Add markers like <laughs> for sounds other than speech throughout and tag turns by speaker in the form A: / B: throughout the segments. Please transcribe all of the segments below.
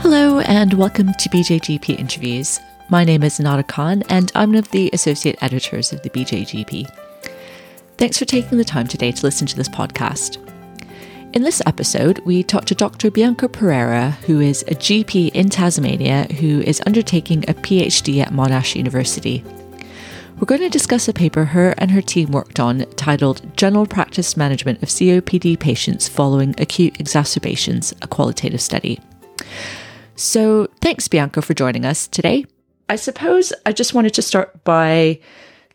A: Hello, and welcome to BJGP Interviews. My name is Nada Khan, and I'm one of the associate editors of the BJGP. Thanks for taking the time today to listen to this podcast. In this episode, we talk to Dr. Bianca Pereira, who is a GP in Tasmania who is undertaking a PhD at Monash University. We're going to discuss a paper her and her team worked on titled General Practice Management of COPD Patients Following Acute Exacerbations, a Qualitative Study. So, thanks, Bianca, for joining us today. I suppose I just wanted to start by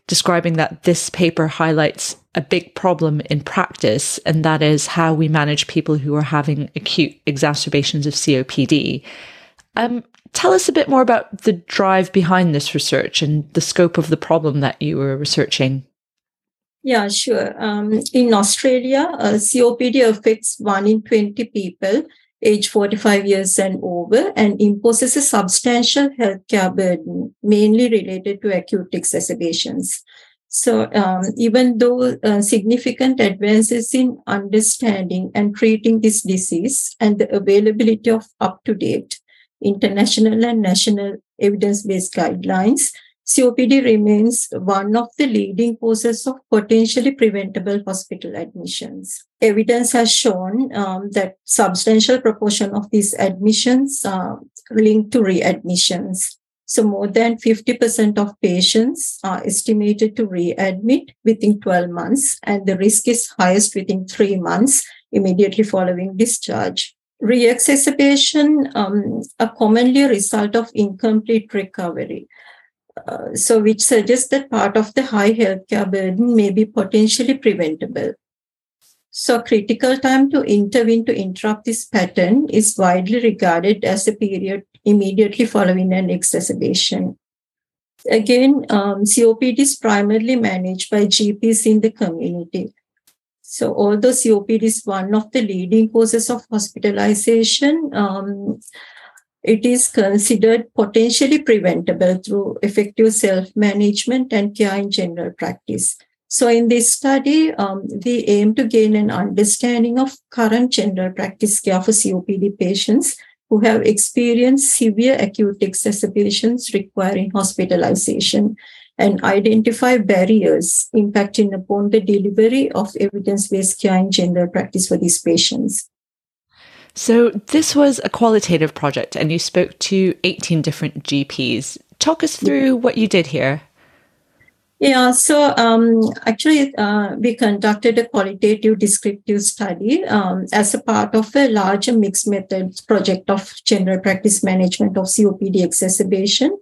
A: describing that this paper highlights a big problem in practice, and that is how we manage people who are having acute exacerbations of COPD. Um, tell us a bit more about the drive behind this research and the scope of the problem that you were researching.
B: Yeah, sure. Um, in Australia, uh, COPD affects 1 in 20 people age 45 years and over and imposes a substantial healthcare burden, mainly related to acute exacerbations. So, um, even though uh, significant advances in understanding and treating this disease and the availability of up to date international and national evidence based guidelines, COPD remains one of the leading causes of potentially preventable hospital admissions. Evidence has shown um, that substantial proportion of these admissions are linked to readmissions. So more than 50% of patients are estimated to readmit within 12 months, and the risk is highest within three months immediately following discharge. Re-exacerbation um, are commonly a result of incomplete recovery. Uh, so which suggests that part of the high healthcare burden may be potentially preventable. So critical time to intervene to interrupt this pattern is widely regarded as a period immediately following an exacerbation. Again, um, COPD is primarily managed by GPs in the community. So although COPD is one of the leading causes of hospitalization, um, it is considered potentially preventable through effective self-management and care in general practice. So in this study, um, we aim to gain an understanding of current general practice care for COPD patients who have experienced severe acute exacerbations requiring hospitalization and identify barriers impacting upon the delivery of evidence-based care in general practice for these patients.
A: So, this was a qualitative project, and you spoke to 18 different GPs. Talk us through what you did here.
B: Yeah, so um, actually, uh, we conducted a qualitative descriptive study um, as a part of a larger mixed methods project of general practice management of COPD exacerbation.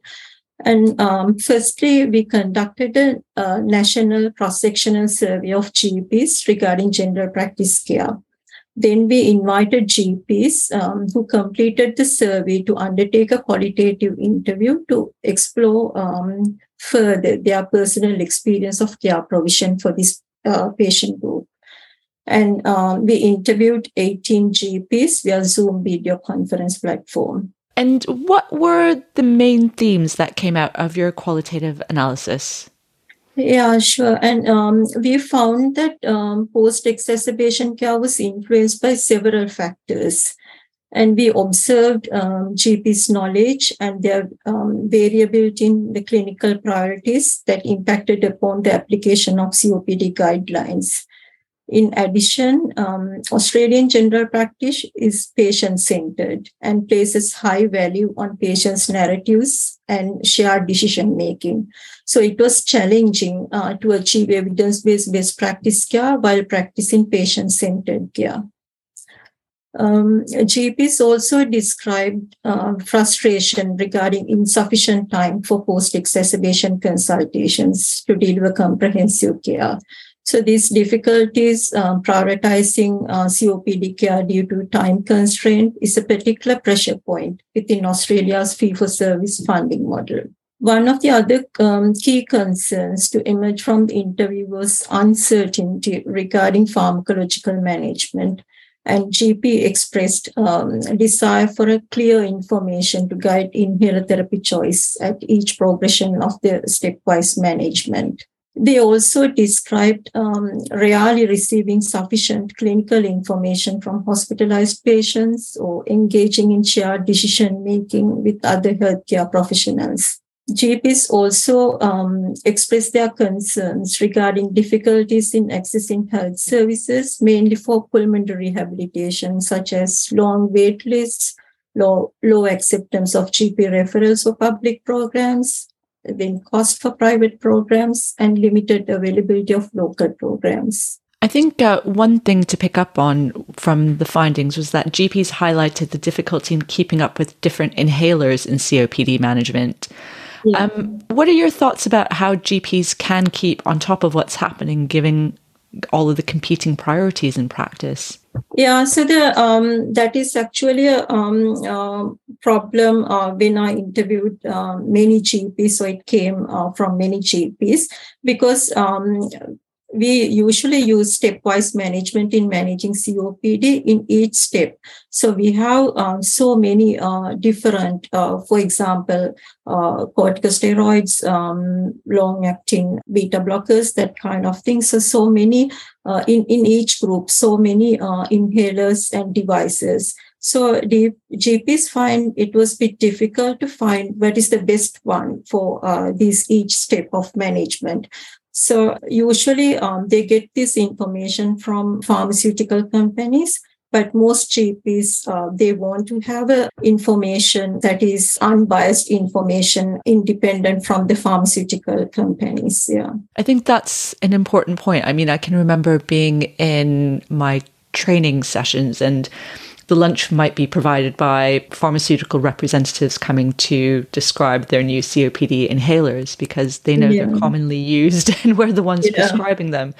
B: And um, firstly, we conducted a, a national cross sectional survey of GPs regarding general practice care. Then we invited GPs um, who completed the survey to undertake a qualitative interview to explore um, further their personal experience of care provision for this uh, patient group. And um, we interviewed 18 GPs via Zoom video conference platform.
A: And what were the main themes that came out of your qualitative analysis?
B: Yeah, sure. And um, we found that um, post exacerbation care was influenced by several factors. And we observed um, GP's knowledge and their um, variability in the clinical priorities that impacted upon the application of COPD guidelines. In addition, um, Australian general practice is patient centered and places high value on patients' narratives and shared decision making. So it was challenging uh, to achieve evidence based best practice care while practicing patient centered care. Um, GPs also described uh, frustration regarding insufficient time for post exacerbation consultations to deliver comprehensive care. So these difficulties um, prioritizing uh, COPD care due to time constraint is a particular pressure point within Australia's fee-for-service funding model. One of the other um, key concerns to emerge from the interview was uncertainty regarding pharmacological management. And GP expressed um, a desire for a clear information to guide inhaler therapy choice at each progression of the stepwise management. They also described um, rarely receiving sufficient clinical information from hospitalized patients or engaging in shared decision making with other healthcare professionals. GPs also um, express their concerns regarding difficulties in accessing health services, mainly for pulmonary rehabilitation, such as long wait lists, low, low acceptance of GP referrals for public programs, then cost for private programs, and limited availability of local programs.
A: I think uh, one thing to pick up on from the findings was that GPs highlighted the difficulty in keeping up with different inhalers in COPD management. Yeah. Um, what are your thoughts about how GPs can keep on top of what's happening, given all of the competing priorities in practice?
B: Yeah, so the um, that is actually a um, uh, problem uh, when I interviewed uh, many GPs. So it came uh, from many GPs because um, we usually use stepwise management in managing COPD in each step. So we have uh, so many uh, different, uh, for example, uh, corticosteroids, um, long-acting beta blockers, that kind of thing. So so many uh, in in each group, so many uh, inhalers and devices. So the GPs find it was a bit difficult to find what is the best one for uh, this each step of management. So usually um, they get this information from pharmaceutical companies but most GPs uh, they want to have a information that is unbiased information independent from the pharmaceutical companies yeah.
A: I think that's an important point. I mean i can remember being in my training sessions and the lunch might be provided by pharmaceutical representatives coming to describe their new COPD inhalers because they know yeah. they're commonly used <laughs> and we're the ones yeah. prescribing them.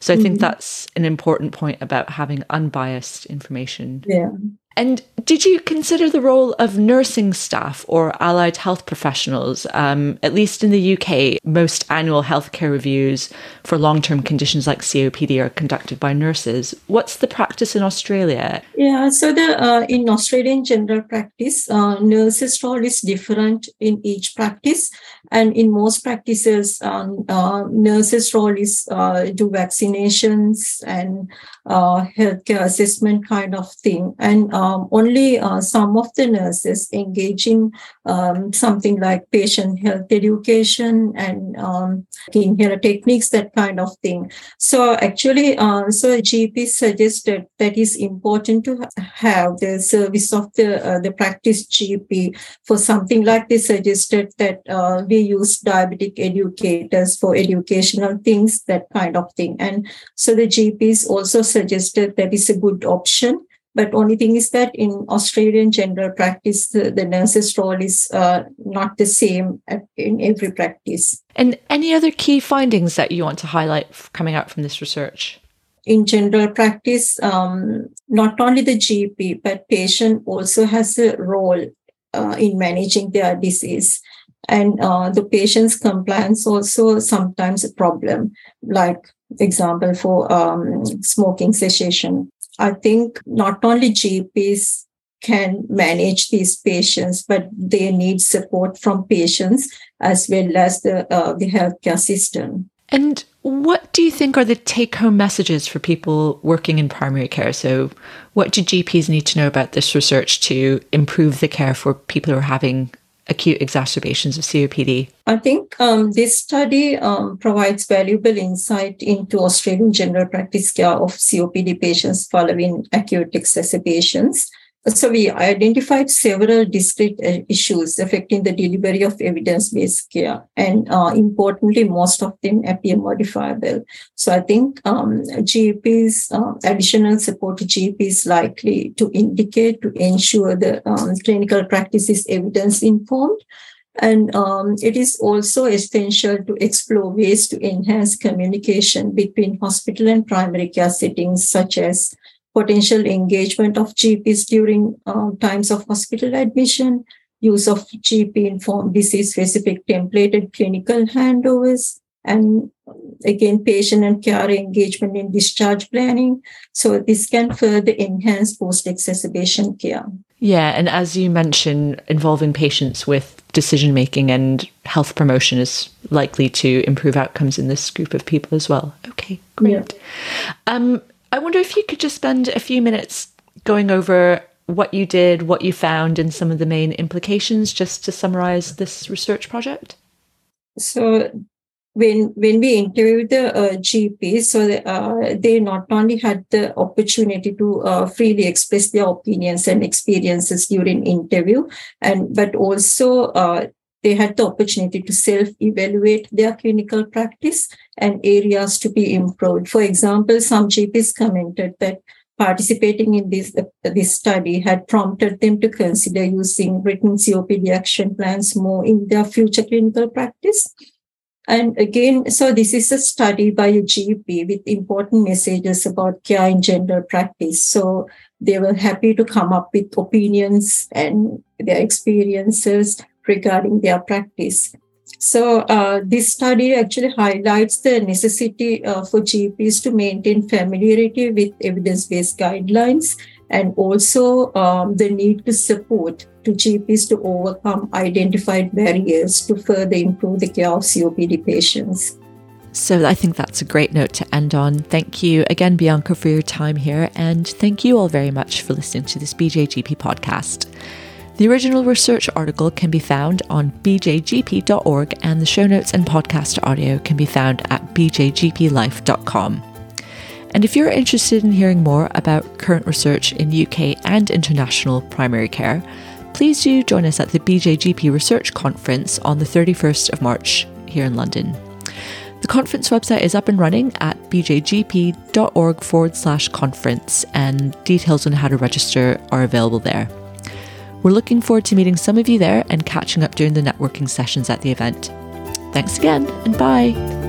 A: So I mm-hmm. think that's an important point about having unbiased information.
B: Yeah.
A: And did you consider the role of nursing staff or allied health professionals? Um, at least in the UK, most annual healthcare reviews for long term conditions like COPD are conducted by nurses. What's the practice in Australia?
B: Yeah, so the uh, in Australian general practice, uh, nurses' role is different in each practice. And in most practices, um, uh, nurses' role is uh, do vaccinations and uh, healthcare assessment kind of thing. And uh, um, only uh, some of the nurses engaging um, something like patient health education and um, inhaler techniques, that kind of thing. So actually, uh, so GP suggested that is important to have the service of the uh, the practice GP for something like this. Suggested that uh, we use diabetic educators for educational things, that kind of thing. And so the GPs also suggested that is a good option but only thing is that in Australian general practice, the, the nurse's role is uh, not the same in every practice.
A: And any other key findings that you want to highlight coming out from this research?
B: In general practice, um, not only the GP, but patient also has a role uh, in managing their disease. And uh, the patient's compliance also sometimes a problem, like example for um, smoking cessation I think not only GPs can manage these patients, but they need support from patients as well as the uh, the healthcare system.
A: And what do you think are the take home messages for people working in primary care? So, what do GPs need to know about this research to improve the care for people who are having acute exacerbations of COPD?
B: I think um, this study um, provides valuable insight into Australian general practice care of COPD patients following acute exacerbations. So we identified several discrete uh, issues affecting the delivery of evidence-based care, and uh, importantly, most of them appear modifiable. So I think um, GPs, uh, additional support to GPs likely to indicate to ensure the um, clinical practice is evidence-informed. And um, it is also essential to explore ways to enhance communication between hospital and primary care settings, such as potential engagement of GPs during uh, times of hospital admission, use of GP informed disease specific templated clinical handovers, and again, patient and care engagement in discharge planning. So this can further enhance post-exacerbation care.
A: Yeah, and as you mentioned, involving patients with decision making and health promotion is likely to improve outcomes in this group of people as well. Okay, great. Yeah. Um, I wonder if you could just spend a few minutes going over what you did, what you found, and some of the main implications, just to summarize this research project.
B: So, when when we interviewed the uh, GPs, so uh, they not only had the opportunity to uh, freely express their opinions and experiences during interview, and but also uh, they had the opportunity to self-evaluate their clinical practice and areas to be improved. For example, some GPs commented that participating in this, uh, this study had prompted them to consider using written COPD action plans more in their future clinical practice. And again, so this is a study by a GP with important messages about care in general practice. So they were happy to come up with opinions and their experiences regarding their practice. So uh, this study actually highlights the necessity uh, for GPs to maintain familiarity with evidence-based guidelines and also um, the need to support to GPs to overcome identified barriers to further improve the care of COPD patients.
A: So I think that's a great note to end on. Thank you again, Bianca, for your time here, and thank you all very much for listening to this BJGP podcast. The original research article can be found on bjgp.org, and the show notes and podcast audio can be found at bjgplife.com. And if you're interested in hearing more about current research in UK and international primary care, please do join us at the BJGP Research Conference on the 31st of March here in London. The conference website is up and running at bjgp.org forward slash conference, and details on how to register are available there. We're looking forward to meeting some of you there and catching up during the networking sessions at the event. Thanks again, and bye.